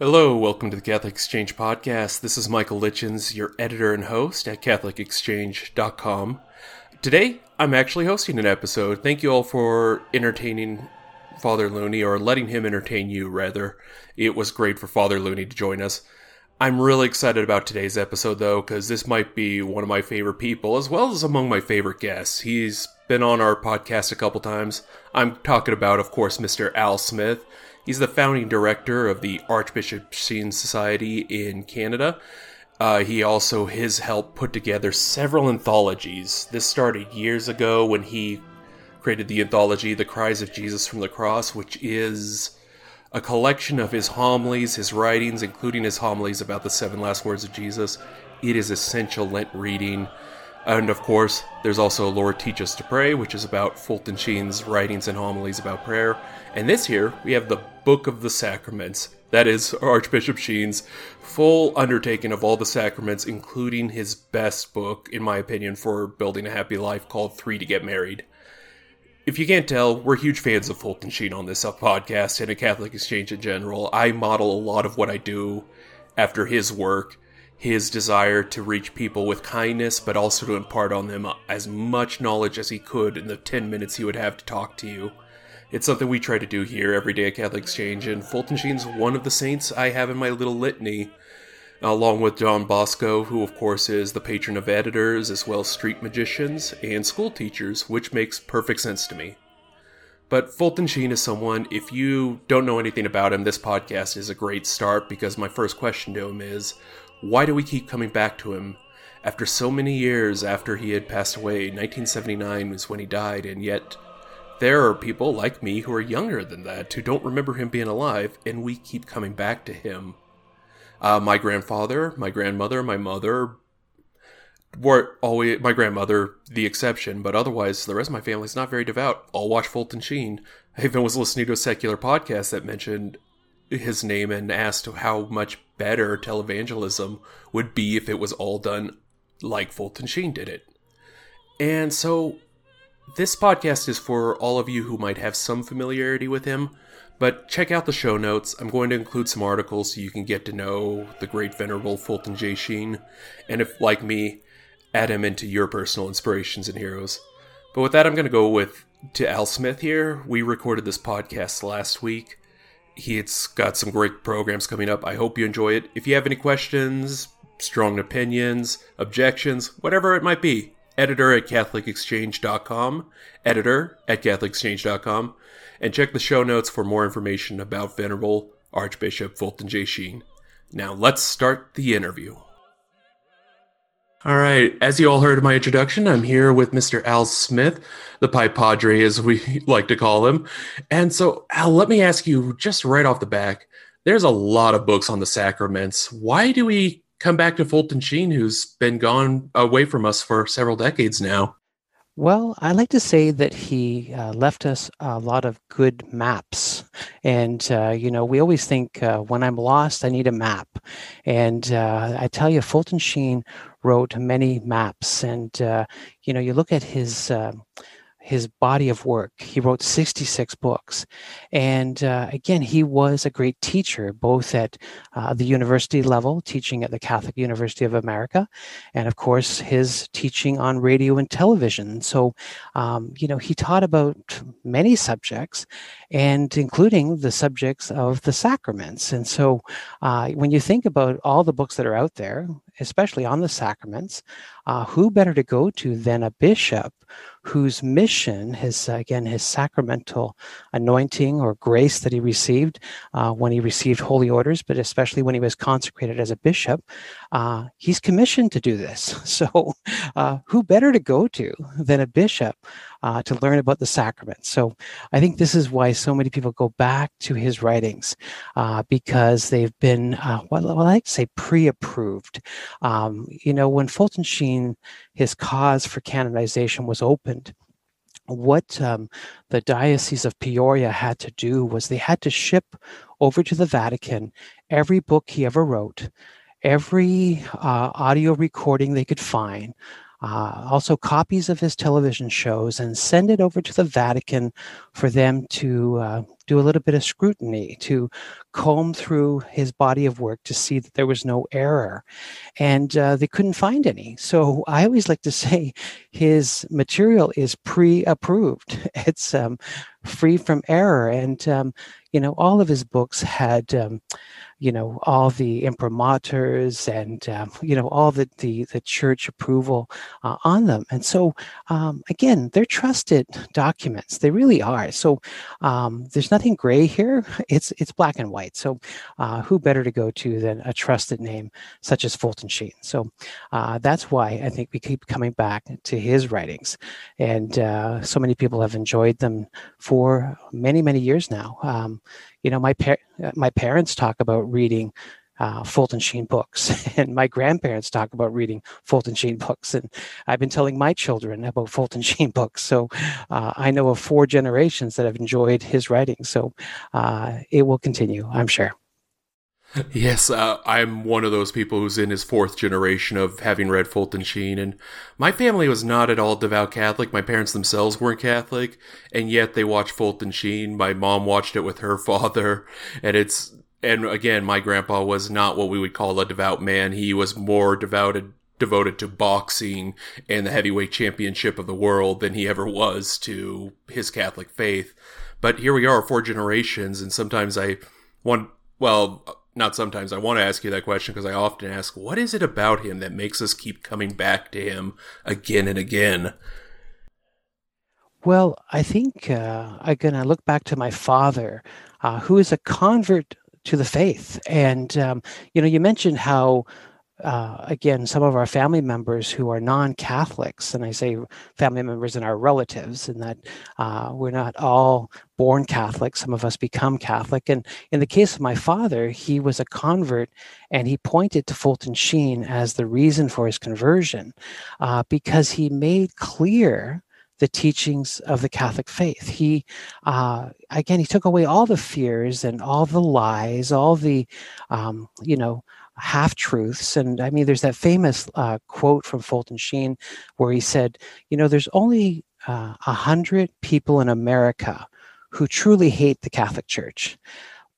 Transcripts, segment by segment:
Hello, welcome to the Catholic Exchange Podcast. This is Michael Lichens, your editor and host at CatholicExchange.com. Today, I'm actually hosting an episode. Thank you all for entertaining Father Looney, or letting him entertain you, rather. It was great for Father Looney to join us. I'm really excited about today's episode, though, because this might be one of my favorite people, as well as among my favorite guests. He's been on our podcast a couple times. I'm talking about, of course, Mr. Al Smith. He's the founding director of the Archbishop Sheen Society in Canada. Uh, he also his help put together several anthologies. This started years ago when he created the anthology "The Cries of Jesus from the Cross," which is a collection of his homilies, his writings, including his homilies about the seven last words of Jesus. It is essential Lent reading. And of course, there's also Lord Teach Us to Pray, which is about Fulton Sheen's writings and homilies about prayer. And this here, we have the Book of the Sacraments. That is Archbishop Sheen's full undertaking of all the sacraments, including his best book, in my opinion, for building a happy life called Three to Get Married. If you can't tell, we're huge fans of Fulton Sheen on this podcast and a Catholic Exchange in general. I model a lot of what I do after his work his desire to reach people with kindness, but also to impart on them as much knowledge as he could in the 10 minutes he would have to talk to you. It's something we try to do here every day at Catholic Exchange, and Fulton Sheen's one of the saints I have in my little litany, along with Don Bosco, who of course is the patron of editors as well as street magicians and school teachers, which makes perfect sense to me. But Fulton Sheen is someone, if you don't know anything about him, this podcast is a great start because my first question to him is why do we keep coming back to him? After so many years after he had passed away, 1979 was when he died, and yet there are people like me who are younger than that who don't remember him being alive, and we keep coming back to him. Uh, my grandfather, my grandmother, my mother were always my grandmother the exception, but otherwise the rest of my family's not very devout. All watch Fulton Sheen. I even was listening to a secular podcast that mentioned his name and asked how much better televangelism would be if it was all done like Fulton Sheen did it. And so this podcast is for all of you who might have some familiarity with him, but check out the show notes. I'm going to include some articles so you can get to know the great venerable Fulton J. Sheen, and if, like me, add him into your personal inspirations and heroes. But with that, I'm going to go with to Al Smith here. We recorded this podcast last week he's got some great programs coming up. I hope you enjoy it. If you have any questions, strong opinions, objections, whatever it might be, editor at CatholicExchange.com, editor at CatholicExchange.com, and check the show notes for more information about Venerable Archbishop Fulton J. Sheen. Now let's start the interview. All right. As you all heard in my introduction, I'm here with Mr. Al Smith, the Pipe Padre, as we like to call him. And so, Al, let me ask you just right off the back there's a lot of books on the sacraments. Why do we come back to Fulton Sheen, who's been gone away from us for several decades now? Well, I like to say that he uh, left us a lot of good maps. And, uh, you know, we always think uh, when I'm lost, I need a map. And uh, I tell you, Fulton Sheen wrote many maps. And, uh, you know, you look at his uh, his body of work. He wrote 66 books. And uh, again, he was a great teacher, both at uh, the university level, teaching at the Catholic University of America, and of course, his teaching on radio and television. So, um, you know, he taught about many subjects, and including the subjects of the sacraments. And so, uh, when you think about all the books that are out there, especially on the sacraments, uh, who better to go to than a bishop whose mission, his again, his sacramental anointing or grace that he received uh, when he received holy orders, but especially when he was consecrated as a bishop, uh, he's commissioned to do this. So, uh, who better to go to than a bishop uh, to learn about the sacraments? So, I think this is why so many people go back to his writings uh, because they've been, uh, what, what I like to say, pre-approved. Um, you know, when Fulton Sheen, his cause for canonization was opened what um, the Diocese of Peoria had to do was they had to ship over to the Vatican every book he ever wrote, every uh, audio recording they could find, uh, also copies of his television shows, and send it over to the Vatican for them to uh, do a little bit of scrutiny, to comb through his body of work to see that there was no error. And uh, they couldn't find any. So I always like to say his material is pre approved, it's um, free from error. And, um, you know, all of his books had. Um, you know all the imprimaturs and um, you know all the the, the church approval uh, on them and so um, again they're trusted documents they really are so um, there's nothing gray here. It's it's black and white. So uh, who better to go to than a trusted name such as fulton sheen? So uh, that's why i think we keep coming back to his writings. And uh, so many people have enjoyed them for many many years now. Um, you know my par- uh, my parents talk about reading uh, Fulton Sheen books, and my grandparents talk about reading Fulton Sheen books, and I've been telling my children about Fulton Sheen books. So uh, I know of four generations that have enjoyed his writing. So uh, it will continue, I'm sure. Yes, uh, I'm one of those people who's in his fourth generation of having read Fulton Sheen, and my family was not at all devout Catholic. My parents themselves weren't Catholic, and yet they watched Fulton Sheen. My mom watched it with her father, and it's and again, my grandpa was not what we would call a devout man. He was more devoted devoted to boxing and the heavyweight championship of the world than he ever was to his Catholic faith. But here we are, four generations, and sometimes I want well not sometimes I want to ask you that question because I often ask, what is it about him that makes us keep coming back to him again and again? Well, I think uh, again, I look back to my father, uh, who is a convert to the faith, and um, you know, you mentioned how uh, again, some of our family members who are non-Catholics, and I say family members and our relatives, and that uh, we're not all born Catholic. Some of us become Catholic. And in the case of my father, he was a convert, and he pointed to Fulton Sheen as the reason for his conversion, uh, because he made clear the teachings of the Catholic faith. He, uh, again, he took away all the fears and all the lies, all the, um, you know, half truths. And I mean, there's that famous uh, quote from Fulton Sheen where he said, you know, there's only uh, a uh, hundred people in America who truly hate the Catholic Church,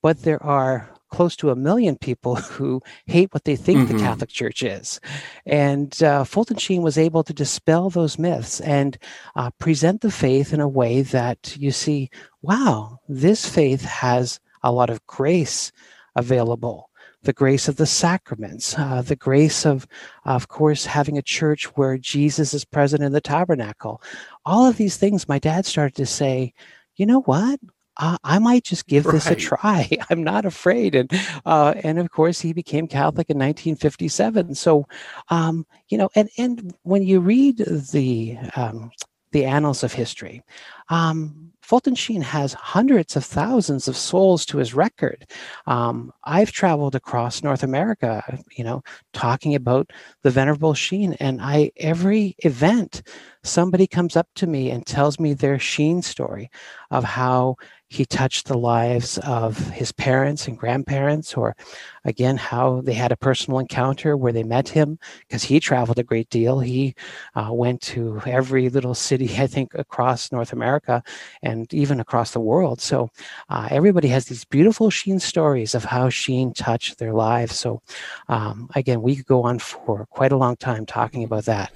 but there are close to a million people who hate what they think mm-hmm. the Catholic Church is. And uh, Fulton Sheen was able to dispel those myths and uh, present the faith in a way that you see, wow, this faith has a lot of grace available the grace of the sacraments, uh, the grace of, of course, having a church where Jesus is present in the tabernacle. All of these things, my dad started to say, you know what? Uh, I might just give right. this a try. I'm not afraid, and uh, and of course he became Catholic in 1957. So, um, you know, and and when you read the um, the annals of history, um, Fulton Sheen has hundreds of thousands of souls to his record. Um, I've traveled across North America, you know, talking about the Venerable Sheen, and I every event somebody comes up to me and tells me their Sheen story of how he touched the lives of his parents and grandparents, or again, how they had a personal encounter where they met him because he traveled a great deal. He uh, went to every little city, I think, across North America and even across the world. So uh, everybody has these beautiful Sheen stories of how Sheen touched their lives. So um, again, we could go on for quite a long time talking about that.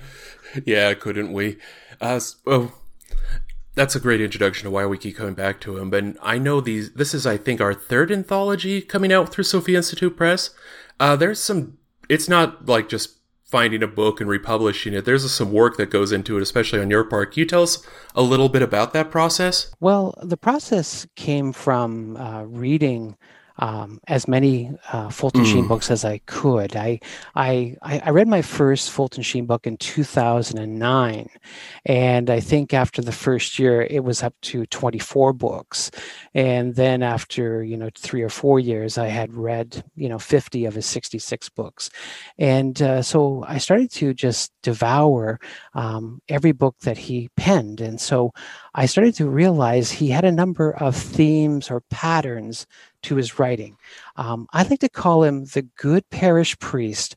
Yeah, couldn't we? Uh, oh that's a great introduction to why we keep coming back to him. But I know these. This is, I think, our third anthology coming out through Sophia Institute Press. Uh, there's some. It's not like just finding a book and republishing it. There's some work that goes into it, especially on your part. Can you tell us a little bit about that process? Well, the process came from uh, reading um, as many uh, Fulton mm. Sheen books as I could. I, I I read my first Fulton Sheen book in 2009, and I think after the first year it was up to 24 books, and then after you know three or four years I had read you know 50 of his 66 books, and uh, so I started to just devour um, every book that he penned, and so I started to realize he had a number of themes or patterns to his writing. Um, I like to call him the good parish priest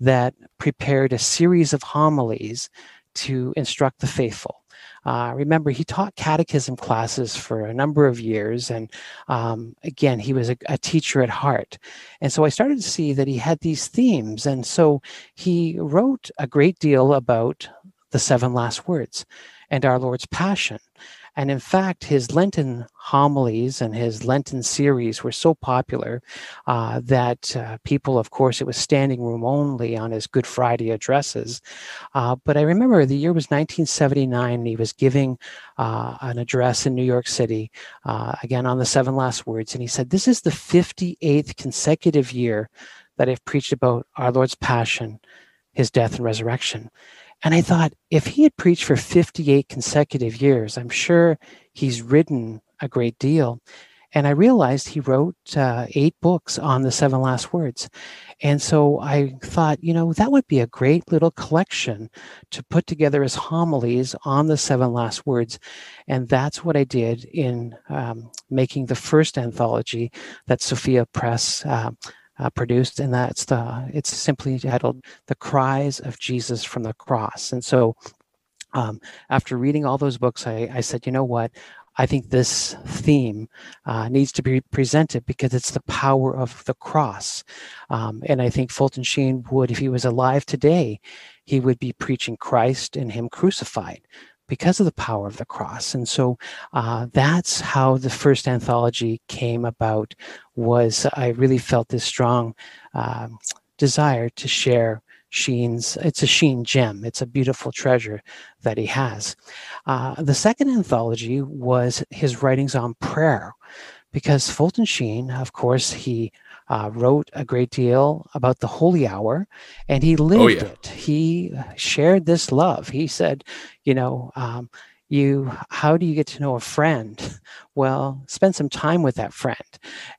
that prepared a series of homilies to instruct the faithful. uh, remember, he taught catechism classes for a number of years. And um, again, he was a, a, teacher at heart. And so I started to see that he had these themes. And so he wrote a great deal about the seven last words and our Lord's passion. And in fact, his Lenten homilies and his Lenten series were so popular uh, that uh, people, of course, it was standing room only on his Good Friday addresses. Uh, but I remember the year was 1979, and he was giving uh, an address in New York City, uh, again on the seven last words. And he said, This is the 58th consecutive year that I've preached about our Lord's passion, his death, and resurrection. And I thought, if he had preached for 58 consecutive years, I'm sure he's written a great deal. And I realized he wrote uh, eight books on the seven last words. And so I thought, you know, that would be a great little collection to put together as homilies on the seven last words. And that's what I did in um, making the first anthology that Sophia Press uh, uh, produced, and that's the it's simply titled "The Cries of Jesus from the Cross." And so, um, after reading all those books, I, I said, you know what? I think this theme uh, needs to be presented because it's the power of the cross. Um, and I think Fulton Sheen would, if he was alive today, he would be preaching Christ and Him crucified because of the power of the cross. And so uh, that's how the first anthology came about. Was I really felt this strong uh, desire to share Sheen's. It's a Sheen gem. It's a beautiful treasure that he has. Uh, the second anthology was his writings on prayer, because Fulton Sheen, of course, he uh, wrote a great deal about the holy hour and he lived oh, yeah. it. He shared this love. He said, you know, um, you how do you get to know a friend well spend some time with that friend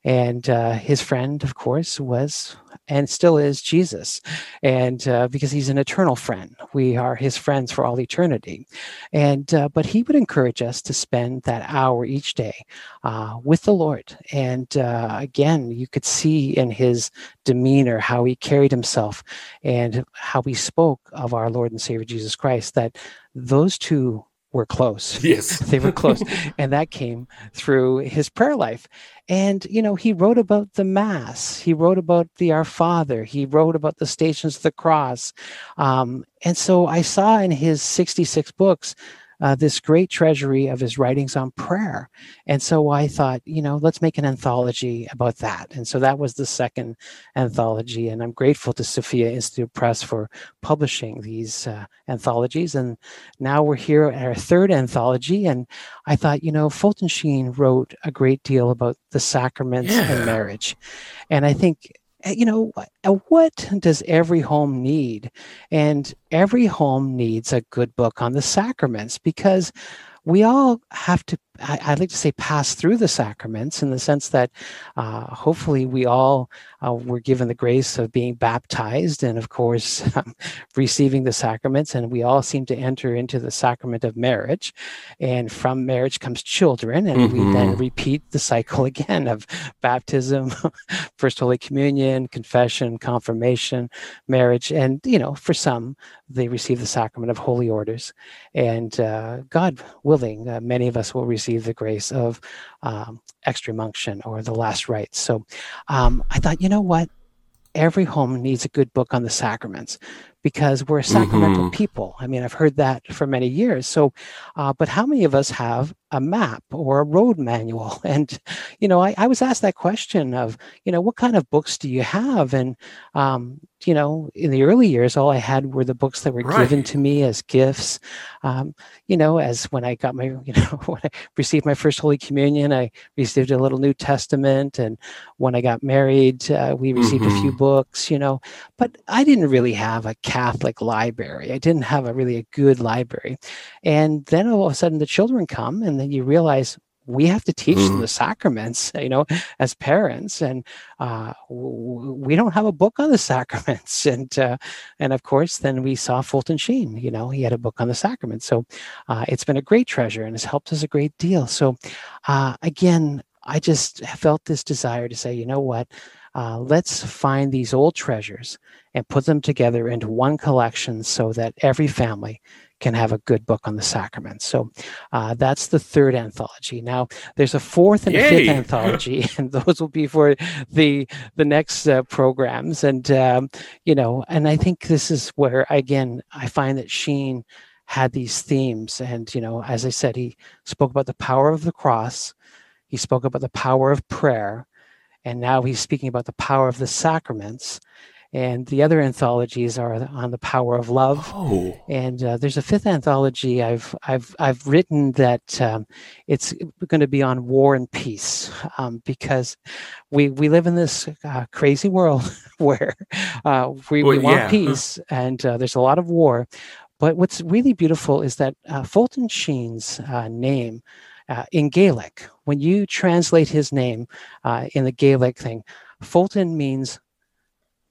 and uh, his friend of course was and still is jesus and uh, because he's an eternal friend. We are his friends for all eternity. And uh, but he would encourage us to spend that hour each day uh, with the lord. And uh, again you could see in his demeanor how he carried himself and how he spoke of our lord and savior jesus christ that those two were close. Yes. they were close. and that came through his prayer life. And, you know, he wrote about the Mass, he wrote about the Our Father, he wrote about the Stations of the Cross. Um, and so I saw in his 66 books uh, this great treasury of his writings on prayer. And so I thought, you know, let's make an anthology about that. And so that was the second anthology. And I'm grateful to Sophia Institute Press for publishing these uh, anthologies. And now we're here at our third anthology. And I thought, you know, Fulton Sheen wrote a great deal about the sacraments yeah. and marriage. And I think you know, uh, what does every home need? And every home needs a good book on the sacraments because we all have to I, would like to say pass through the sacraments in the sense that uh, hopefully we all uh, were given the grace of being baptized and, of course, um, receiving the sacraments. And we all seem to enter into the sacrament of marriage. And from marriage comes children. And mm-hmm. we then mm-hmm. repeat the cycle again of baptism, First Holy Communion, confession, confirmation, marriage. And, you know, for some, they receive the sacrament of holy orders. And uh, God willing, uh, many of us will receive the grace of um, extreme unction or the last rites. So um, I thought, you know what? Every home needs a good book on the sacraments because we're a sacramental mm-hmm. people. I mean, I've heard that for many years. So, uh, but how many of us have a map or a road manual? And, you know, I, I was asked that question of, you know, what kind of books do you have? And, um, you know, in the early years, all I had were the books that were right. given to me as gifts. Um, you know, as when I got my, you know, when I received my first Holy Communion, I received a little New Testament. And when I got married, uh, we received mm-hmm. a few mm-hmm. books, you know, but I didn't really have a Catholic library. I didn't have a really a good library. And then all of a sudden the children come and then you realize, we have to teach mm-hmm. the sacraments you know as parents. And uh, we don't have a book on the sacraments. And uh, and of course then we saw fulton sheen you know he had a book on the sacraments. So uh, it's been a great treasure and has helped us a great deal. So uh, again i just felt this desire to say you know what? Uh, let's find these old treasures and put them together into one collection so that every family can have a good book on the sacraments. So uh, that's the third anthology. Now there's a fourth and Yay. a fifth anthology, and those will be for the the next uh, programs. And um, you know, and I think this is where again I find that Sheen had these themes, and you know, as I said, he spoke about the power of the cross. He spoke about the power of prayer and now he's speaking about the power of the sacraments and the other anthologies are on the power of love. Oh. And uh, there's a fifth anthology I've I've I've written that um, it's going to be on war and peace um, because we we live in this uh, crazy world where uh, we, well, we want yeah. peace and uh, there's a lot of war. But what's really beautiful is that uh, Fulton Sheen's uh, name uh, in Gaelic. When you translate his name uh, in the Gaelic thing, Fulton means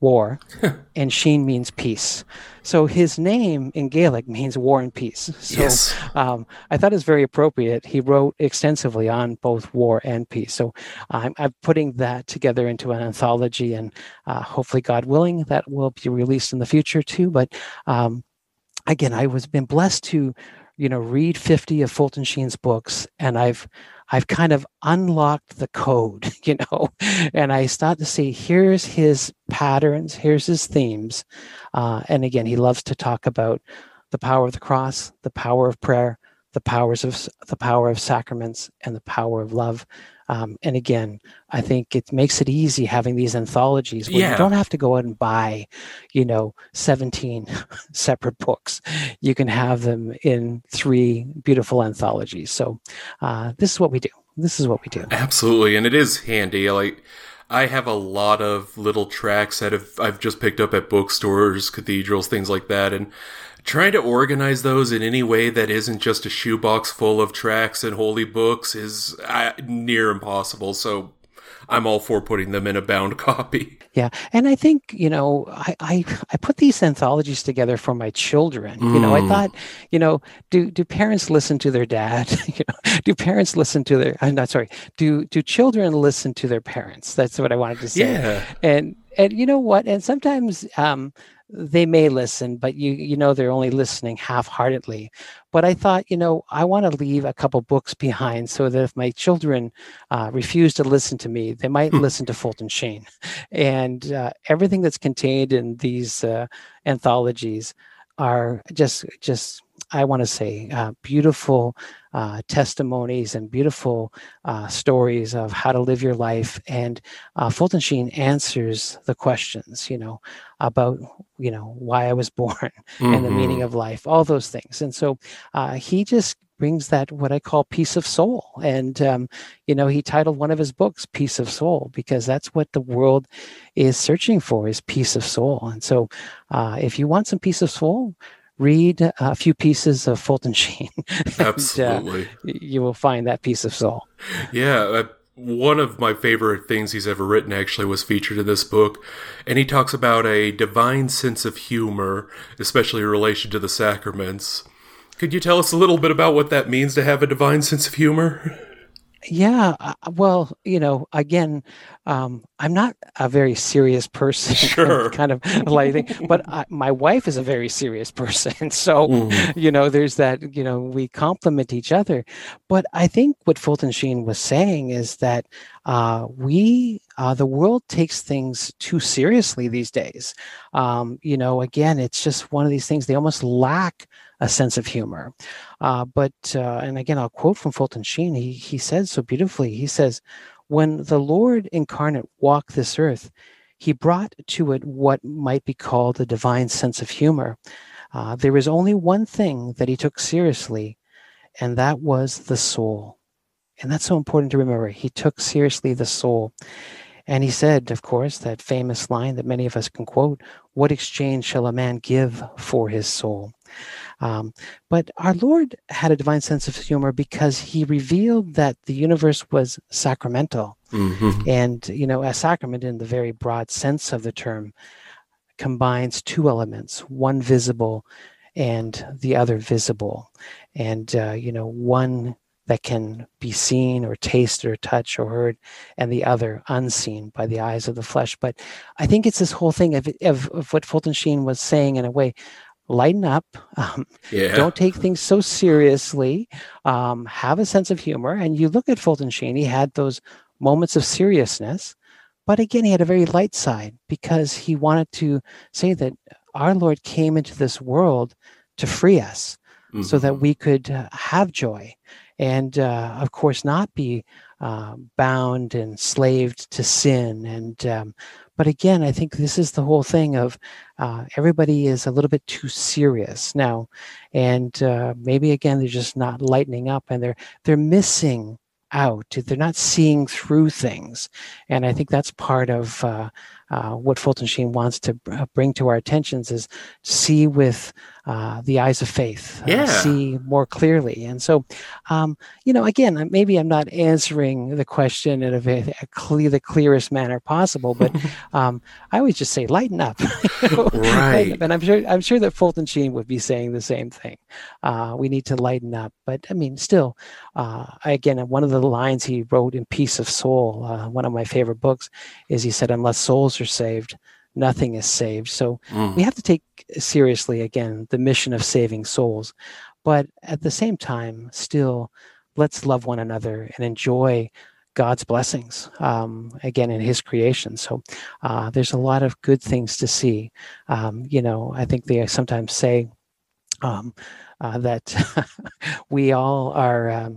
war and Sheen means peace. So his name in Gaelic means war and peace. So yes. um, I thought it was very appropriate. He wrote extensively on both war and peace. So I'm, I'm putting that together into an anthology and uh, hopefully, God willing, that will be released in the future too. But um, again, I was been blessed to you know read 50 of fulton sheen's books and i've i've kind of unlocked the code you know and i start to see here's his patterns here's his themes uh, and again he loves to talk about the power of the cross the power of prayer the powers of the power of sacraments and the power of love um, and again, I think it makes it easy having these anthologies where yeah. you don't have to go out and buy, you know, 17 separate books. You can have them in three beautiful anthologies. So uh, this is what we do. This is what we do. Absolutely. And it is handy. Like, I have a lot of little tracks that have, I've just picked up at bookstores, cathedrals, things like that. And trying to organize those in any way that isn't just a shoebox full of tracks and holy books is uh, near impossible. So I'm all for putting them in a bound copy. Yeah, and I think you know I I, I put these anthologies together for my children. Mm. You know, I mm. thought you know do do parents listen to their dad? you know, do parents listen to their? I'm not sorry. Do do children listen to their parents? That's what I wanted to say. Yeah, and and you know what? And sometimes um, they may listen, but you you know they're only listening half-heartedly. But I thought, you know, I want to leave a couple books behind so that if my children uh, refuse to listen to me, they might hmm. listen to Fulton Sheen, and uh, everything that's contained in these uh, anthologies are just just I want to say uh, beautiful uh, testimonies and beautiful uh, stories of how to live your life. And uh, Fulton Sheen answers the questions, you know, about, you know, why I was born mm-hmm. and the meaning mm-hmm. of life, all those things. And so uh, he just brings that what I call peace of soul. And, um, you know, he titled one of his books, Peace of Soul, because that's what the world is searching for is peace of soul. And so uh, if you want some peace of soul, read a few pieces of Fulton Sheen. and, uh, Absolutely. Uh, you will find that piece of soul. Yeah. Uh, one of my favorite things he's ever written actually was featured in this book. And he talks about a divine sense of humor, especially in relation to the sacraments. Could you tell us a little bit about what that means to have a divine sense of humor? Yeah, uh, well, you know, again, um, I'm not a very serious person, sure. kind of like, but I, my wife is a very serious person, so mm. you know, there's that. You know, we complement each other. But I think what Fulton Sheen was saying is that uh, we, uh, the world takes things too seriously these days. Um, you know, again, it's just one of these things. They almost lack a sense of humor. Uh, but uh, and again, I'll quote from Fulton Sheen. He he said so beautifully. He says, "When the Lord incarnate walked this earth, he brought to it what might be called a divine sense of humor. Uh, there was only one thing that he took seriously, and that was the soul." And that's so important to remember. He took seriously the soul. And he said, of course, that famous line that many of us can quote What exchange shall a man give for his soul? Um, but our Lord had a divine sense of humor because he revealed that the universe was sacramental. Mm-hmm. And, you know, a sacrament in the very broad sense of the term combines two elements one visible and the other visible. And, uh, you know, one that can be seen or tasted or touched or heard, and the other unseen by the eyes of the flesh. But I think it's this whole thing of, of, of what Fulton Sheen was saying in a way lighten up. Um, yeah. Don't take things so seriously. Um, have a sense of humor. And you look at Fulton Sheen, he had those moments of seriousness, but again, he had a very light side because he wanted to say that our Lord came into this world to free us mm-hmm. so that mm-hmm. we could uh, have joy and, uh, of course, not be uh, bound and slaved to sin. And um, but again, I think this is the whole thing of uh, everybody is a little bit too serious now, and uh, maybe again they're just not lightening up, and they're they're missing out. They're not seeing through things, and I think that's part of uh, uh, what Fulton Sheen wants to uh, bring to our attentions is see with uh, the eyes of faith, uh, see more clearly. And so, um, you know, again, maybe I'm not answering the question in a, a clear, the clearest manner possible, but um, I always just say, lighten up. right. And, I'm sure, I'm sure that Fulton Sheen would be saying the same thing. Uh, we need to lighten up. But I mean, still, again, one of the lines he wrote in Peace of Soul, one of my favorite books, is he said, unless souls are saved, nothing is saved. So mm. we have to take seriously, again, the mission of saving souls. But at the same time, still, let's love one another and enjoy God's blessings, um, again, in His creation. So uh, there's a lot of good things to see. Um, you know, I think they sometimes say um, uh, that we all are.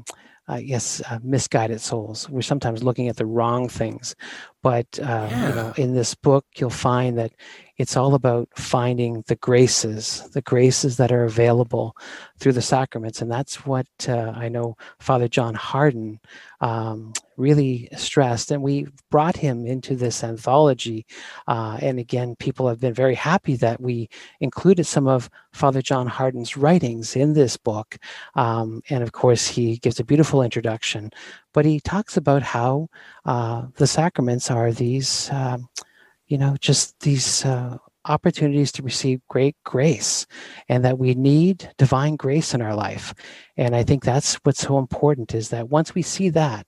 Uh, yes, uh, misguided souls. We're sometimes looking at the wrong things, but uh, yeah. you know, in this book, you'll find that it's all about finding the graces, the graces that are available through the sacraments. And that's what uh, I know Father John Hardon, um, really stressed. And we brought him into this anthology. Uh, and again, people have been very happy that we included some of Father John Hardon's writings in this book. Um, and of course, he gives a beautiful introduction, but he talks about how uh, the sacraments are these. Um, you know, just these uh, opportunities to receive great grace and that we need divine grace in our life. And I think that's what's so important is that once we see that,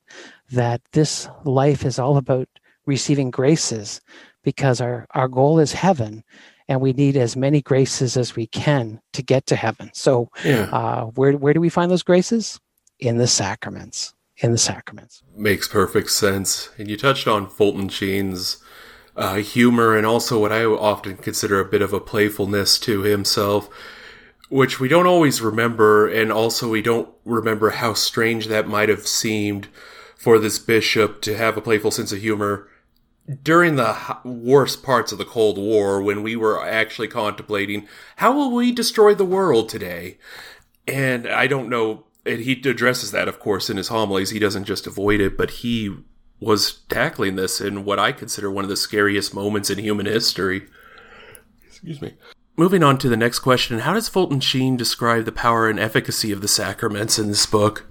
that this life is all about receiving graces because our, our goal is heaven and we need as many graces as we can to get to heaven. So, yeah. uh, where, where do we find those graces? In the sacraments. In the sacraments. Makes perfect sense. And you touched on Fulton Sheen's uh, humor and also what I often consider a bit of a playfulness to himself, which we don't always remember, and also we don't remember how strange that might have seemed for this bishop to have a playful sense of humor during the worst parts of the Cold War when we were actually contemplating how will we destroy the world today? And I don't know, and he addresses that, of course, in his homilies. He doesn't just avoid it, but he was tackling this in what I consider one of the scariest moments in human history. Excuse me. Moving on to the next question How does Fulton Sheen describe the power and efficacy of the sacraments in this book?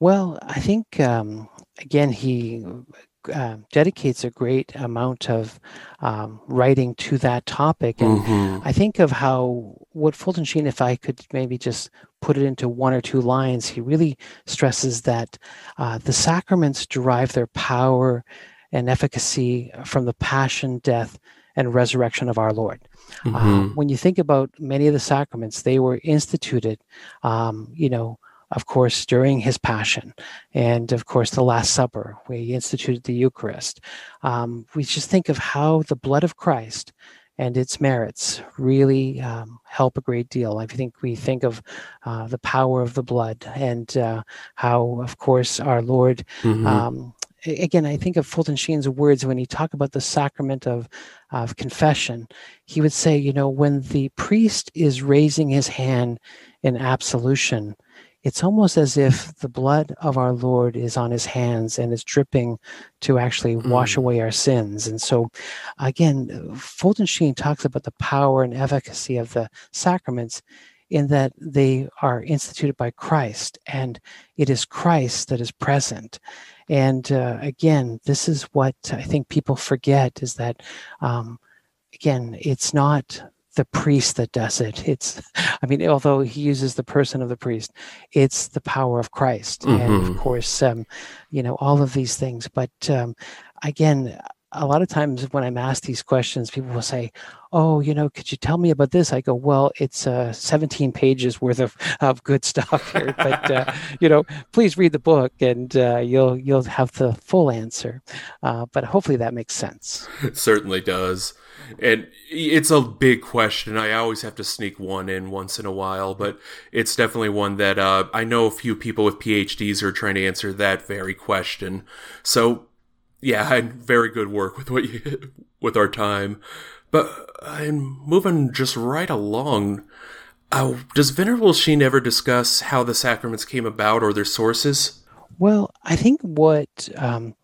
Well, I think, um, again, he uh, dedicates a great amount of um, writing to that topic. And mm-hmm. I think of how what Fulton Sheen, if I could maybe just put it into one or two lines, he really stresses that uh, the sacraments derive their power and efficacy from the passion, death, and resurrection of our Lord. Mm-hmm. Uh, when you think about many of the sacraments, they were instituted, um, you know, of course, during his passion, and of course, the Last Supper, we instituted the Eucharist. Um, we just think of how the blood of Christ and its merits really um, help a great deal. I think we think of uh, the power of the blood and uh, how, of course, our Lord. Mm-hmm. Um, again, I think of Fulton Sheen's words when he talked about the sacrament of, of confession. He would say, you know, when the priest is raising his hand in absolution, it's almost as if the blood of our Lord is on his hands and is dripping to actually mm. wash away our sins. And so, again, Fulton Sheen talks about the power and efficacy of the sacraments in that they are instituted by Christ and it is Christ that is present. And uh, again, this is what I think people forget is that, um, again, it's not the priest that does it. It's, I mean, although he uses the person of the priest, it's the power of Christ. Mm-hmm. And of mm-hmm. course, um, you know, all of these things. But um, again, a lot of times when I'm asked these questions, people will say, "Oh, you know, could you tell me about this?" I go, "Well, it's uh, 17 pages worth of, of good stuff here, but uh, you know, please read the book, and uh, you'll you'll have the full answer." Uh, but hopefully, that makes sense. It certainly does, and it's a big question. I always have to sneak one in once in a while, but it's definitely one that uh, I know a few people with PhDs are trying to answer that very question. So yeah, very good work with what you with our time. But I'm moving just right along. Uh, does Venerable Sheen ever discuss how the sacraments came about or their sources? Well, I think what um,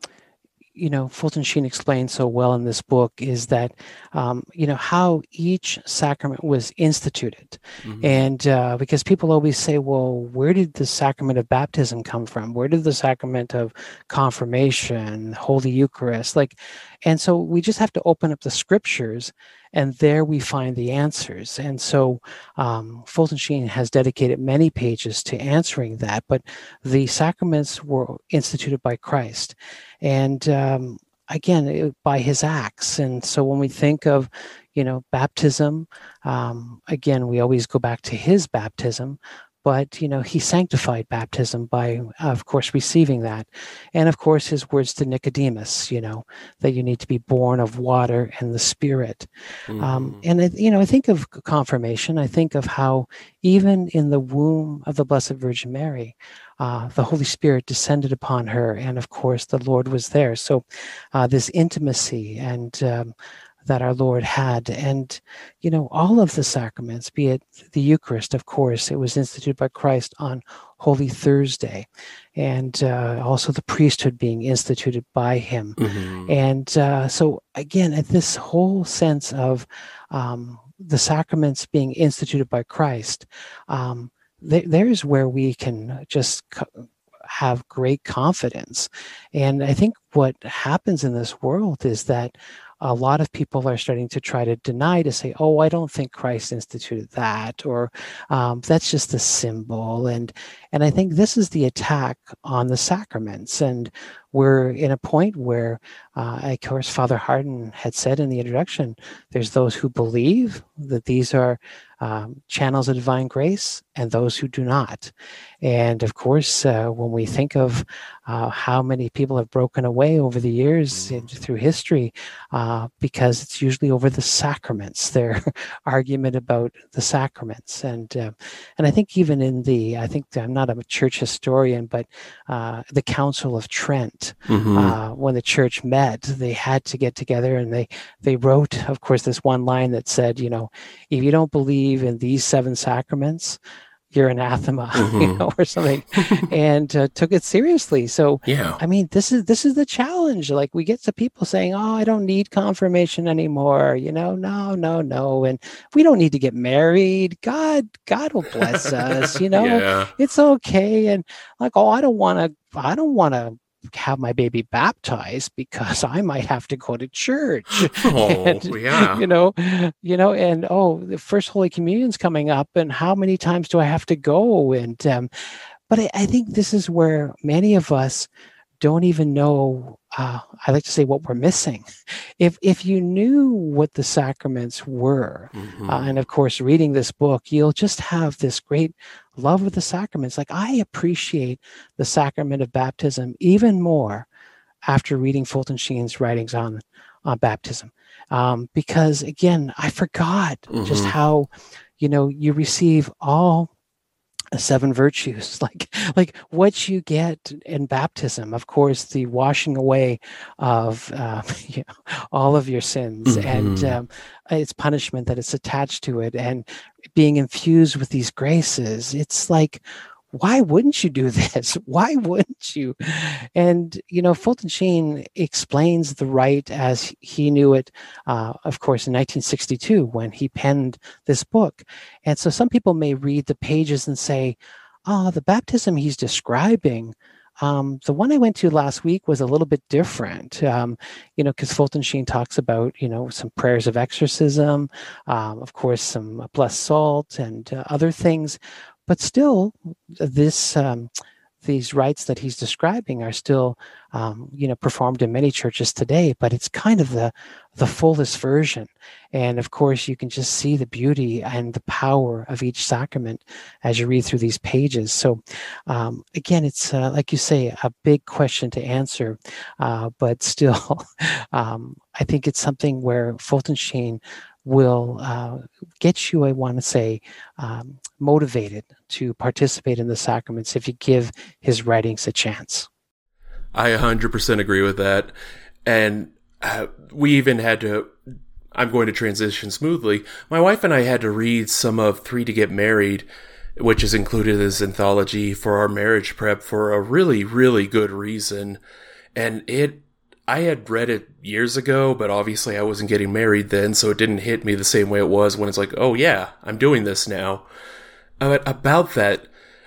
you know Fulton Sheen explains so well in this book is that um, you know how each sacrament was instituted, mm-hmm. and uh, because people always say, well, where did the sacrament of baptism come from? Where did the sacrament of confirmation, Holy Eucharist, like, and so we just have to open up the scriptures and there we find the answers. And so um, Fulton Sheen has dedicated many pages to answering that. But the sacraments were instituted by Christ, and um, again by His acts. And so when we think of you know baptism, um, again we always go back to His baptism, but you know he sanctified baptism by of course receiving that. And of course his words to nicodemus you know that you need to be born of water and the spirit. Um, mm-hmm. um, and you know i think of confirmation. I think of how even in the womb of the blessed virgin mary uh, the holy spirit descended upon her and of course the lord was there. So uh, this intimacy and um, that our Lord had. And, you know, all of the sacraments, be it the Eucharist, of course, it was instituted by Christ on Holy Thursday, and uh, also the priesthood being instituted by Him. Mm-hmm. And uh, so, again, at this whole sense of um, the sacraments being instituted by Christ, um, th- there's where we can just. Co- have great confidence. And I think what happens in this world is that a lot of people are starting to try to deny to say, "Oh, I don't think Christ instituted that," or um, "That's just a symbol." And and I think this is the attack on the sacraments. And we're in a point where, uh, of course, Father Hardon had said in the introduction, there's those who believe that these are um, channels of divine grace and those who do not. And of course, uh, when we think of uh, how many people have broken away over the years mm. through history, uh, because it's usually over the sacraments, their argument about the sacraments. And uh, and I think even in the, I think I'm not a church historian, but uh, the Council of Trent, mm-hmm. Uh, when the church met, they had to get together and they they wrote, of course, this one line that said, you know, if you don't believe in these seven sacraments, you're anathema, mm-hmm. you know, or something, and uh, took it seriously. So, yeah, I mean, this is this is the challenge. Like we get to people saying, "Oh, I don't need confirmation anymore," you know, no, no, no, and we don't need to get married. God, God will bless us, you know, yeah. it's okay. And like, oh, I don't want to, I don't want to have my baby baptized because I might have to go to church. Oh, and, yeah. You know, you know, and oh, the first Holy Communion's coming up, and how many times do I have to go? And um, but I, I think this is where many of us don't even know uh, i like to say what we're missing if if you knew what the sacraments were mm-hmm. uh, and of course reading this book you'll just have this great love of the sacraments like i appreciate the sacrament of baptism even more after reading fulton sheen's writings on on baptism um, because again i forgot mm-hmm. just how you know you receive all seven virtues like like what you get in baptism of course the washing away of um, you know, all of your sins mm-hmm. and um, its punishment that it's attached to it and being infused with these graces it's like why wouldn't you do this? Why wouldn't you? And, you know, Fulton Sheen explains the rite as he knew it, uh, of course, in 1962 when he penned this book. And so some people may read the pages and say, ah, oh, the baptism he's describing. Um, the one I went to last week was a little bit different, um, you know, because Fulton Sheen talks about, you know, some prayers of exorcism, um, of course, some blessed salt and uh, other things but still, this um, these rites that he's describing are still, um, you know, performed in many churches today. But it's kind of the the fullest version, and of course, you can just see the beauty and the power of each sacrament as you read through these pages. So, um, again, it's uh, like you say, a big question to answer, uh, but still, um, I think it's something where Fulton Sheen will uh, get you, I want to say, um, motivated to participate in the sacraments if you give his writings a chance. I 100% agree with that. And uh, we even had to, I'm going to transition smoothly. My wife and I had to read some of Three to Get Married, which is included as anthology for our marriage prep for a really, really good reason. And it I had read it years ago, but obviously I wasn't getting married then, so it didn't hit me the same way it was when it's like, oh yeah, I'm doing this now. Uh, about that,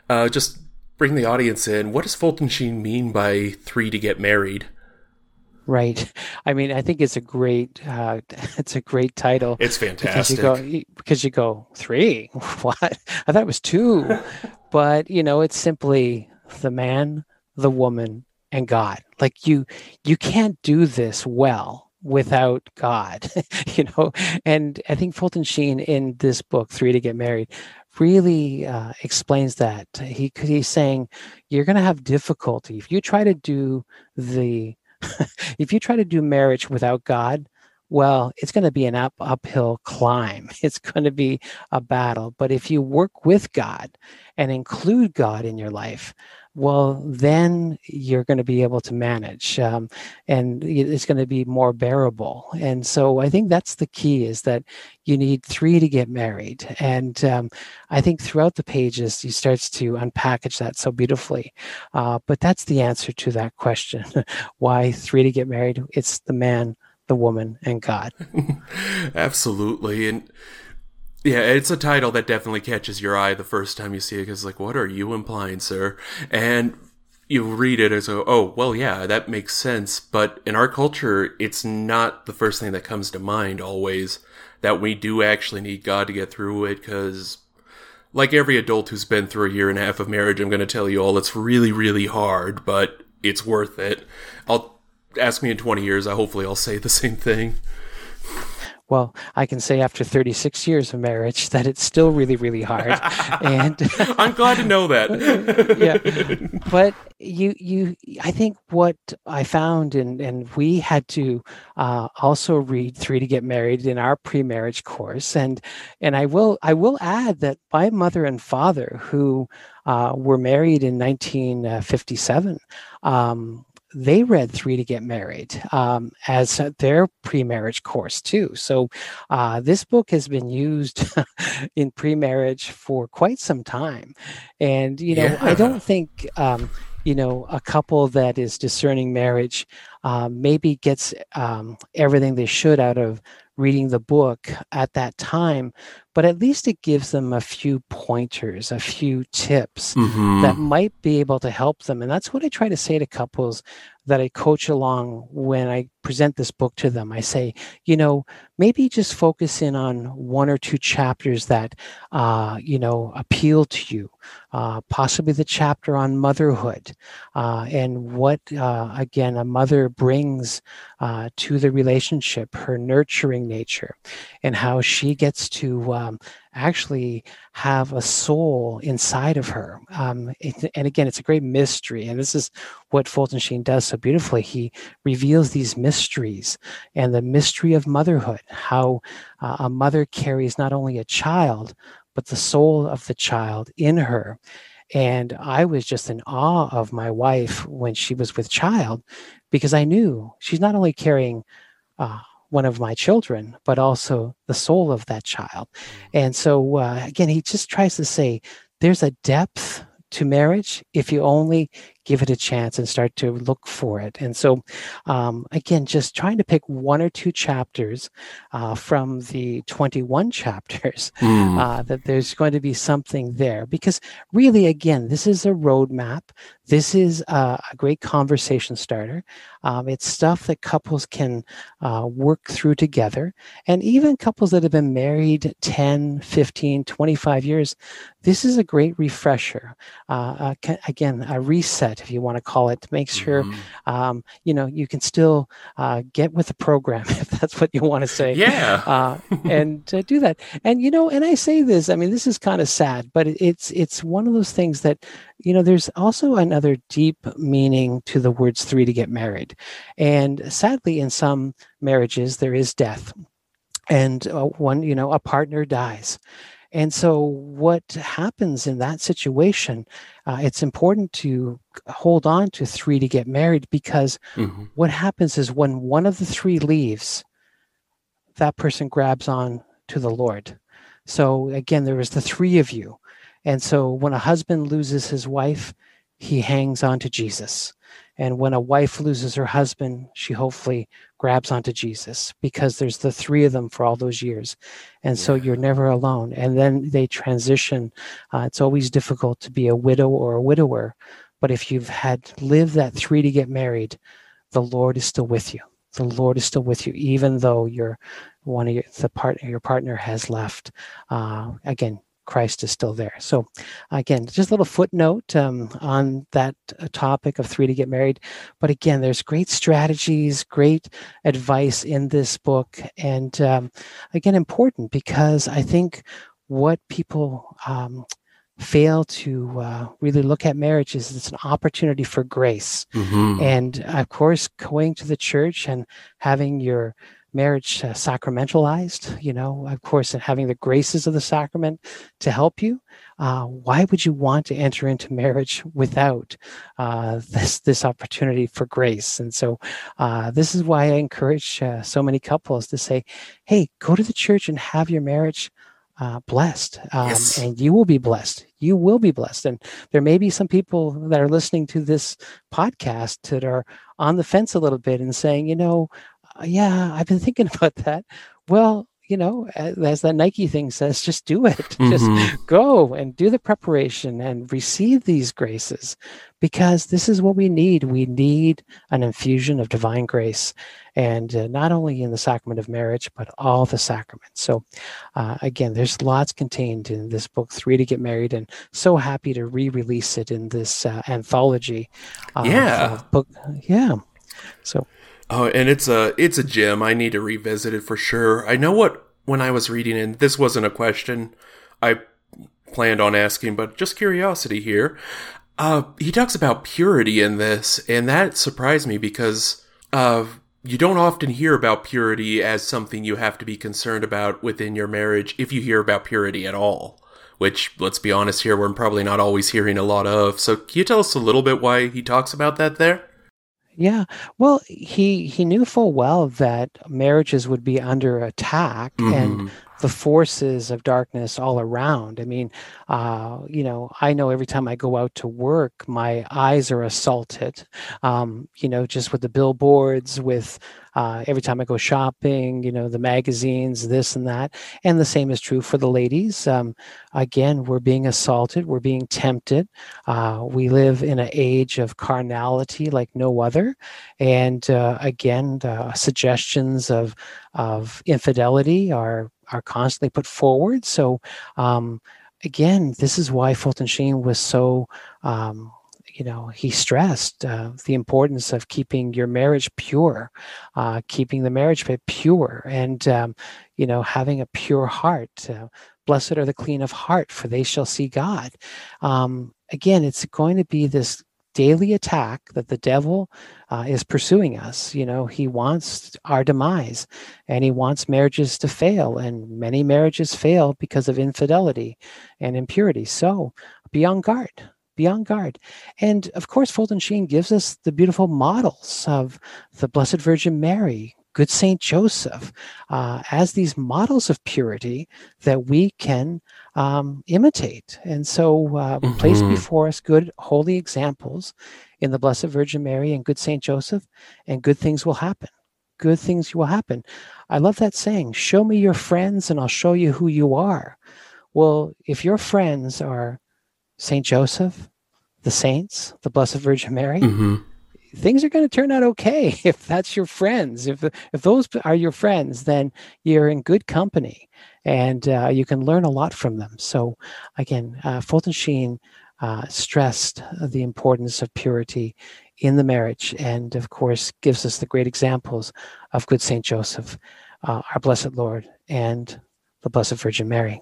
uh, just bring the audience in. What does Fulton Sheen mean by three to get married? Right. I mean, I think it's a great, uh, it's a great title. It's fantastic. Because you go, because you go three. What? I thought it was two, but you know, it's simply the man, the woman, and God. Like you you can't do this well without God, you know. And I think Fulton Sheen in this book, Three to Get Married, really uh, explains that. He he's saying you're going to have difficulty if you try to do the if you try to do marriage without God. Well, it's going to be an up, uphill climb. It's going to be a battle. But if you work with God and include God in your life, well, then you're going to be able to manage um, and it's going to be more bearable. And so I think that's the key is that you need three to get married. And um, I think throughout the pages, he starts to unpackage that so beautifully. Uh, but that's the answer to that question why three to get married? It's the man, the woman, and God. Absolutely. And yeah, it's a title that definitely catches your eye the first time you see it because, like, what are you implying, sir? And you read it as, oh, well, yeah, that makes sense. But in our culture, it's not the first thing that comes to mind always that we do actually need God to get through it because, like every adult who's been through a year and a half of marriage, I'm going to tell you all it's really, really hard, but it's worth it. I'll ask me in 20 years, I hopefully I'll say the same thing. Well, I can say after 36 years of marriage that it's still really, really hard. and I'm glad to know that. yeah. But you, you, I think what I found, and, and we had to uh, also read Three to Get Married in our pre-marriage course. And, and I will, I will add that my mother and father, who uh, were married in 1957, um, they read Three to Get Married um, as their pre marriage course, too. So uh, this book has been used in pre marriage for quite some time. And, you know, yeah. I don't think. Um, you know, a couple that is discerning marriage uh, maybe gets um, everything they should out of reading the book at that time, but at least it gives them a few pointers, a few tips mm-hmm. that might be able to help them. And that's what I try to say to couples that I coach along when I present this book to them. I say, you know, maybe just focus in on one or two chapters that, uh, you know, appeal to you. Uh, possibly the chapter on motherhood uh, and what, uh, again, a mother brings uh, to the relationship, her nurturing nature, and how she gets to um, actually have a soul inside of her. Um, it, and again, it's a great mystery. And this is what Fulton Sheen does so beautifully. He reveals these mysteries and the mystery of motherhood, how uh, a mother carries not only a child, but the soul of the child in her. And I was just in awe of my wife when she was with child because I knew she's not only carrying uh, one of my children, but also the soul of that child. Mm. And so, uh, again, he just tries to say there's a depth to marriage if you only give it a chance and start to look for it. And so, um, again, just trying to pick one or two chapters uh, from the 21 chapters mm. uh, that there's going to be something there. Because really, again, this is a roadmap. This is a, a great conversation starter. Um, it's stuff that couples can uh, work through together. And even couples that have been married 10, 15, 25 years, this is a great refresher. Uh, uh, again, a reset, if you want to call it, to make sure mm-hmm. um, you know you can still uh, get with the program, if that's what you want to say. Yeah, uh, and do that. And you know, and I say this. I mean, this is kind of sad, but it's it's one of those things that you know. There's also another deep meaning to the words three to get married, and sadly, in some marriages, there is death and uh, one you know a partner dies and so, what happens in that situation? Uh, it's important to hold on to three to get married because mm-hmm. what happens is when one of the three leaves, that person grabs on to the Lord. So, again, there is the three of you. And so, when a husband loses his wife, he hangs on to Jesus. And when a wife loses her husband, she hopefully grabs onto Jesus because there's the three of them for all those years. And so you're never alone. And then they transition. Uh, it's always difficult to be a widow or a widower. But if you've had lived that three to get married, the Lord is still with you. The Lord is still with you, even though your one of your the partner your partner has left. Uh, again, Christ is still there. So, again, just a little footnote um, on that uh, topic of three to get married. But again, there's great strategies, great advice in this book. And um, again, important because I think what people um, fail to uh, really look at marriage is it's an opportunity for grace. Mm-hmm. And of course, going to the church and having your marriage uh, sacramentalized, you know, of course, and having the graces of the sacrament to help you, uh, why would you want to enter into marriage without uh, this this opportunity for grace? And so, uh, this is why I encourage uh, so many couples to say, "Hey, go to the church and have your marriage." Uh, blessed, um, yes. and you will be blessed. You will be blessed. And there may be some people that are listening to this podcast that are on the fence a little bit and saying, you know, yeah, I've been thinking about that. Well, you know, as that Nike thing says, just do it. Mm-hmm. Just go and do the preparation and receive these graces because this is what we need. We need an infusion of divine grace, and uh, not only in the sacrament of marriage, but all the sacraments. So, uh, again, there's lots contained in this book, Three to Get Married, and so happy to re release it in this uh, anthology. yeah. book. Yeah. So, Oh, and it's a it's a gem. I need to revisit it for sure. I know what when I was reading and this wasn't a question I planned on asking, but just curiosity here. Uh, he talks about purity in this, and that surprised me because uh, you don't often hear about purity as something you have to be concerned about within your marriage if you hear about purity at all. Which, let's be honest here, we're probably not always hearing a lot of. So, can you tell us a little bit why he talks about that there? Yeah. Well, he he knew full well that marriages would be under attack mm-hmm. and the forces of darkness all around. I mean, uh, you know, I know every time I go out to work, my eyes are assaulted. Um, you know, just with the billboards, with uh, every time I go shopping, you know, the magazines, this and that. And the same is true for the ladies. Um, again, we're being assaulted, we're being tempted. Uh, we live in an age of carnality like no other. And uh, again, suggestions of, of infidelity are, are constantly put forward. So, um, again, this is why Fulton Sheen was so um, you know, he stressed uh, the importance of keeping your marriage pure, uh, keeping the marriage pure, and um, you know, having a pure heart. Uh, Blessed are the clean of heart, for they shall see God. Um, again, it's going to be this daily attack that the devil uh, is pursuing us. You know, he wants our demise and he wants marriages to fail. And many marriages fail because of infidelity and impurity. So be on guard be on guard. And of course, Fulton Sheen gives us the beautiful models of the Blessed Virgin Mary, good Saint Joseph, uh, as these models of purity that we can um, imitate. And so, uh, mm-hmm. place before us good, holy examples. in the Blessed Virgin Mary and good Saint Joseph, and good things will happen. Good things will happen. I love that saying, show me your friends and I'll show you who you are. Well, if your friends are Saint Joseph, the saints, the Blessed Virgin Mary, mm-hmm. things are going to turn out okay if that's your friends. If if those are your friends, then you're in good company, and uh, you can learn a lot from them. So, again, uh, Fulton Sheen uh, stressed the importance of purity in the marriage, and of course, gives us the great examples of good Saint Joseph, uh, our Blessed Lord, and the Blessed Virgin Mary.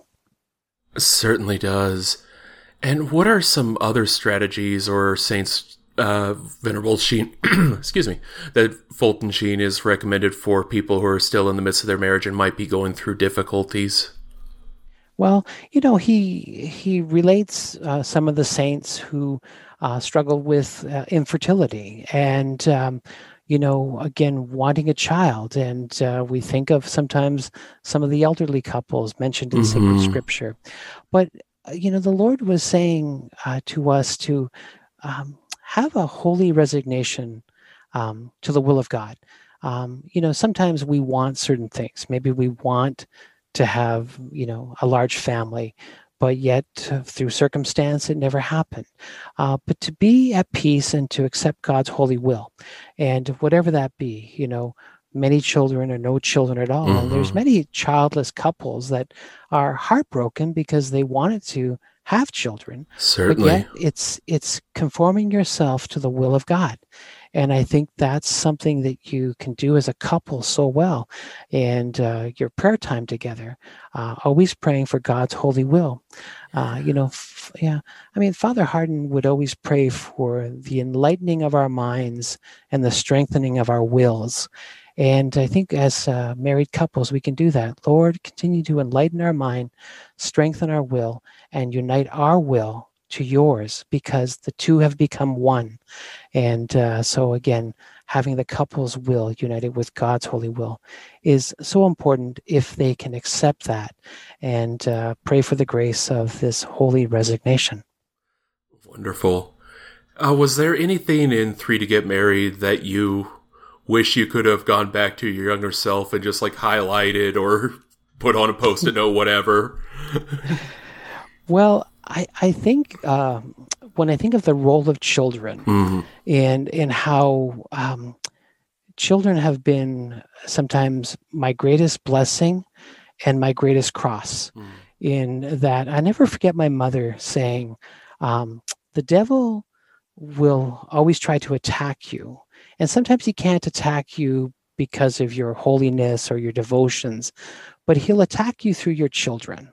Certainly does. And what are some other strategies or Saints uh, Venerable Sheen, excuse me, that Fulton Sheen is recommended for people who are still in the midst of their marriage and might be going through difficulties? Well, you know, he he relates uh, some of the saints who uh, struggle with uh, infertility and. Um, you know, again, wanting a child. And uh, we think of sometimes some of the elderly couples mentioned in mm-hmm. sacred scripture. But, uh, you know, the Lord was saying uh, to us to um, have a holy resignation um, to the will of God. Um, you know, sometimes we want certain things. Maybe we want to have you know a large family but yet through circumstance it never happened uh, but to be at peace and to accept god's holy will and whatever that be you know many children or no children at all mm-hmm. and there's many childless couples that are heartbroken because they wanted to have children certainly but yet it's it's conforming yourself to the will of god and I think that's something that you can do as a couple so well. And uh, your prayer time together, uh, always praying for God's holy will. Uh, you know, f- yeah. I mean, Father Hardon would always pray for the enlightening of our minds and the strengthening of our wills. And I think as uh, married couples, we can do that. Lord, continue to enlighten our mind, strengthen our will, and unite our will to yours because the two have become one. And uh, so, again, having the couple's will united with God's holy will is so important if they can accept that and uh, pray for the grace of this holy resignation. Wonderful. Uh, was there anything in Three to Get Married that you wish you could have gone back to your younger self and just like highlighted or put on a post it note, whatever? well, I, I think uh, when I think of the role of children mm-hmm. and and how um, children have been sometimes my greatest blessing and my greatest cross. Mm. In that, I never forget my mother saying, um, "The devil will always try to attack you, and sometimes he can't attack you because of your holiness or your devotions, but he'll attack you through your children."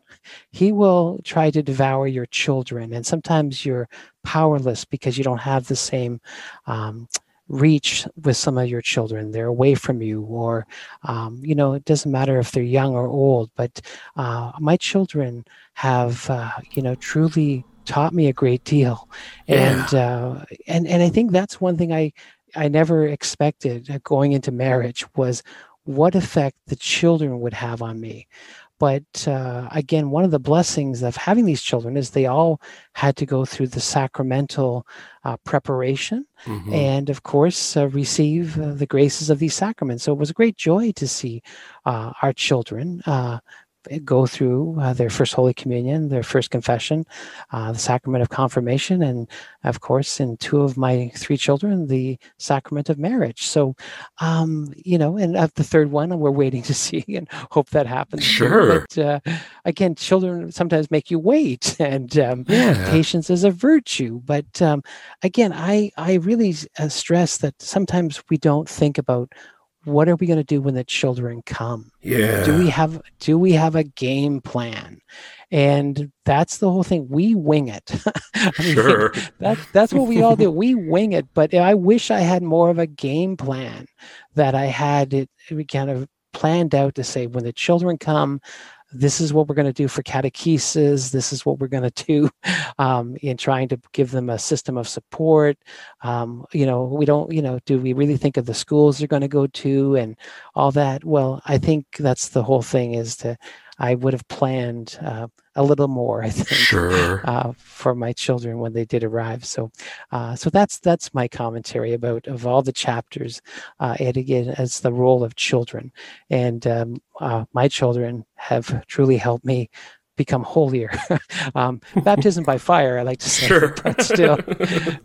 He will try to devour your children and sometimes you're powerless because you don't have the same um, reach with some of your children. They're away from you or um, you know it doesn't matter if they're young or old but uh, my children have uh, you know truly taught me a great deal. Yeah. and uh, and and i think that's one thing i i never expected going into marriage was what effect the children would have on me but uh, again, one of the blessings of having these children is they all had to go through the sacramental uh, preparation mm-hmm. and, of course, uh, receive uh, the graces of these sacraments. So it was a great joy to see uh, our children uh, go through uh, their first Holy Communion, their first confession, uh, the sacrament of confirmation, and of course, in two of my three children, the sacrament of marriage. So, um, you know, and at the third one, we're waiting to see and hope that happens. Sure. But uh, again, children sometimes make you wait, and um, yeah. patience is a virtue. But um, again, I I really uh, stress that sometimes we don't think about what are we going to do when the children come? Yeah do we have do we have a game plan? And that's the whole thing. We wing it. I mean, sure. that, that's what we all do. We wing it but i wish i had more of a game plan that i had it we kind of planned out to say when the children come this is what we're going to do for catechesis. This is what we're going to do um, in trying to give them a system of support. Um, you know, we don't, you know, do we really think of the schools they're going to go to and all that? Well, I think that's the whole thing is to, I would have planned uh, a little more, I think, sure. uh, for my children when they did arrive. So, uh, so that's that's my commentary about of all the chapters. Uh, and again, as the role of children, and um, uh, my children have truly helped me become holier. um, baptism by fire, I like to say, Sure. but still,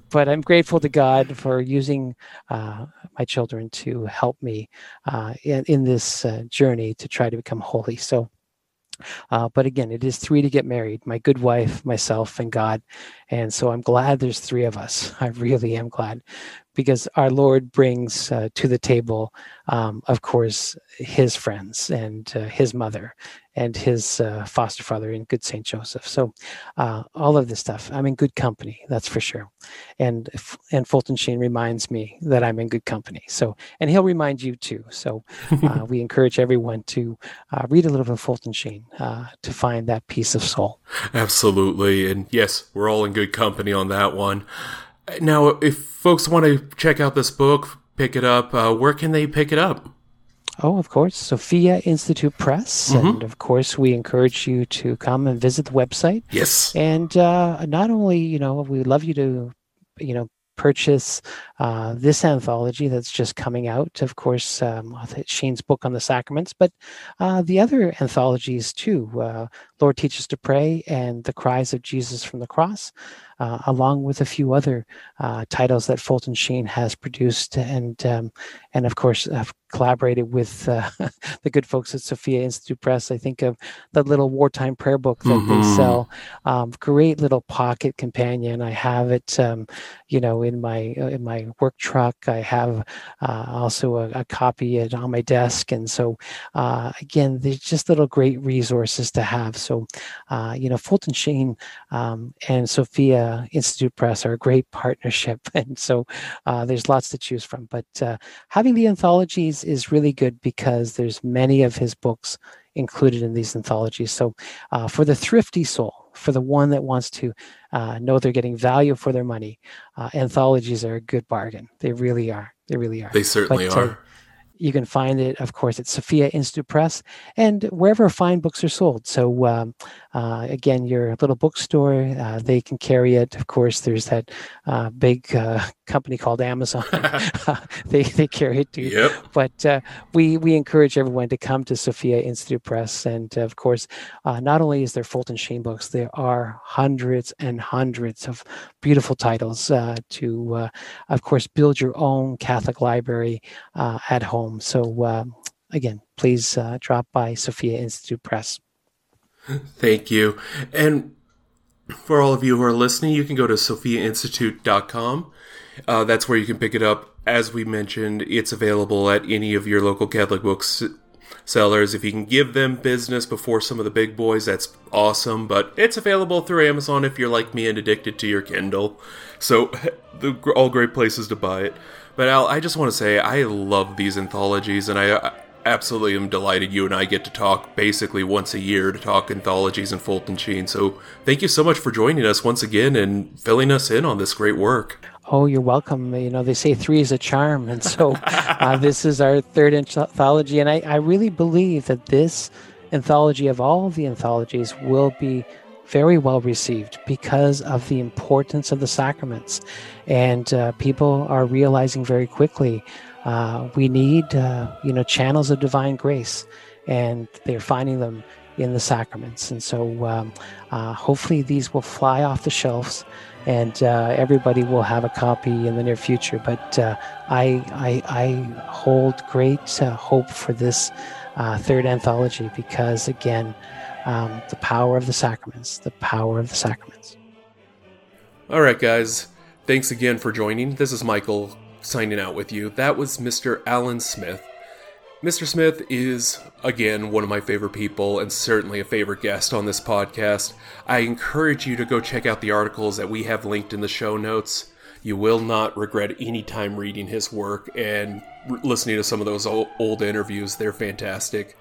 but I'm grateful to God for using uh, my children to help me uh, in, in this uh, journey to try to become holy. So, uh, but again, it is three to get married my good wife, myself, and God. And so I'm glad there's three of us. I really am glad because our Lord brings uh, to the table, um, of course, his friends and uh, his mother and his uh, foster father in good St. Joseph. So uh, all of this stuff, I'm in good company, that's for sure. And and Fulton Sheen reminds me that I'm in good company. So and he'll remind you too. So uh, we encourage everyone to uh, read a little bit of Fulton Sheen to find that peace of soul. Absolutely, and yes, we're all in good company on that one. Now, if folks want to check out this book, pick it up, uh, where can they pick it up? Oh, of course, Sophia Institute Press, mm-hmm. and of course, we encourage you to come and visit the website. Yes, and uh, not only you know we love you to you know purchase uh, this anthology that's just coming out, of course, um, Sheen's book on the sacraments, but uh, the other anthologies too uh, Lord Teach Us to Pray and The Cries of Jesus from the Cross uh, along with a few other uh, titles that Fulton Sheen has produced, and um, and of course collaborated with uh, the good folks at Sophia Institute Press. I think of the little wartime prayer book that mm-hmm. they sell. Um, great little pocket companion. I have it, um, you know, in my uh, in my work truck. I have uh, also a, a, copy it on my desk, and so uh, again, there's just little great resources to have. So, you know, Fulton Sheen um, and Sophia uh, Institute Press are a great partnership, and so uh, there's lots to choose from. But uh, having the anthologies is really good because there's many of his books included in these anthologies. So uh, for the thrifty soul, for the one that wants to uh, know they're getting value for their money, uh, anthologies are a good bargain. They really are. They really are. They certainly but, are. You can find it, of course, at Sophia Institute Press and wherever fine books are sold. So, um, uh, again, your little bookstore, uh, they can carry it. Of course, there's that uh, big uh, company called Amazon. they, they carry it too. Yep. But uh, we, we encourage everyone to come to Sophia Institute Press. And uh, of course, uh, not only is there Fulton Sheen books, there are hundreds and hundreds of beautiful titles uh, to, uh, of course, build your own Catholic library at home. So, um, again, please drop by Sophia Institute Press. Thank you. And for all of you who are listening, you can go to sophiainstitute.com. Uh, that's where you can pick it up. As we mentioned, it's available at any of your local Catholic books sellers. If you can give them business before some of the big boys, that's awesome. But it's available through Amazon if you're like me and addicted to your Kindle. So, the, all great places to buy it. But Al, I just want to say I love these anthologies, and I absolutely am delighted you and I get to talk basically once a year to talk anthologies and Fulton Sheen. So thank you so much for joining us once again and filling us in on this great work. Oh, you're welcome. You know, they say three is a charm. And so uh, this is our third anthology. And I, I really believe that this anthology of all the anthologies will be very well received because of the importance of the sacraments. And uh, people are realizing very quickly uh, we need, uh, you know, channels of divine grace, and they're finding them in the sacraments. And so, um, uh, hopefully, these will fly off the shelves, and uh, everybody will have a copy in the near future. But uh, I, I, I, hold great uh, hope for this third anthology because, again, um, the power of the sacraments, the power of the sacraments. All right, guys. Thanks again for joining. This is Michael signing out with you. That was Mr. Alan Smith. Mr. Smith is, again, one of my favorite people and certainly a favorite guest on this podcast. I encourage you to go check out the articles that we have linked in the show notes. You will not regret any time reading his work and listening to some of those old interviews. They're fantastic.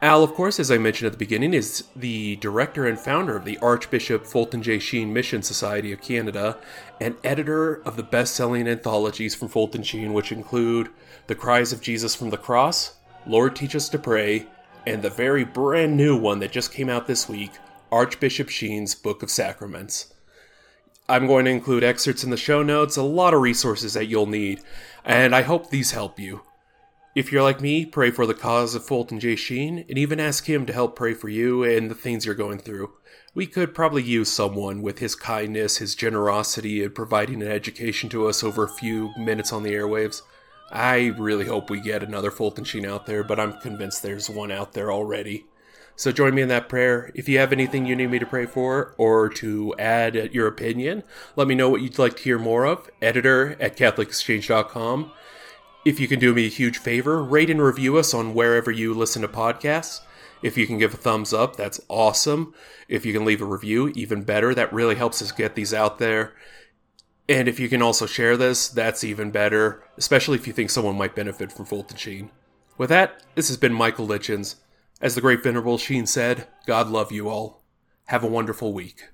Al, of course, as I mentioned at the beginning, is the director and founder of the Archbishop Fulton J. Sheen Mission Society of Canada and editor of the best selling anthologies from Fulton Sheen, which include The Cries of Jesus from the Cross, Lord Teach Us to Pray, and the very brand new one that just came out this week, Archbishop Sheen's Book of Sacraments. I'm going to include excerpts in the show notes, a lot of resources that you'll need, and I hope these help you. If you're like me, pray for the cause of Fulton J. Sheen, and even ask him to help pray for you and the things you're going through. We could probably use someone with his kindness, his generosity, and providing an education to us over a few minutes on the airwaves. I really hope we get another Fulton Sheen out there, but I'm convinced there's one out there already. So join me in that prayer. If you have anything you need me to pray for or to add your opinion, let me know what you'd like to hear more of. Editor at CatholicExchange.com. If you can do me a huge favor, rate and review us on wherever you listen to podcasts. If you can give a thumbs up, that's awesome. If you can leave a review, even better. That really helps us get these out there. And if you can also share this, that's even better, especially if you think someone might benefit from Fulton Sheen. With that, this has been Michael Lichens. As the great Venerable Sheen said, God love you all. Have a wonderful week.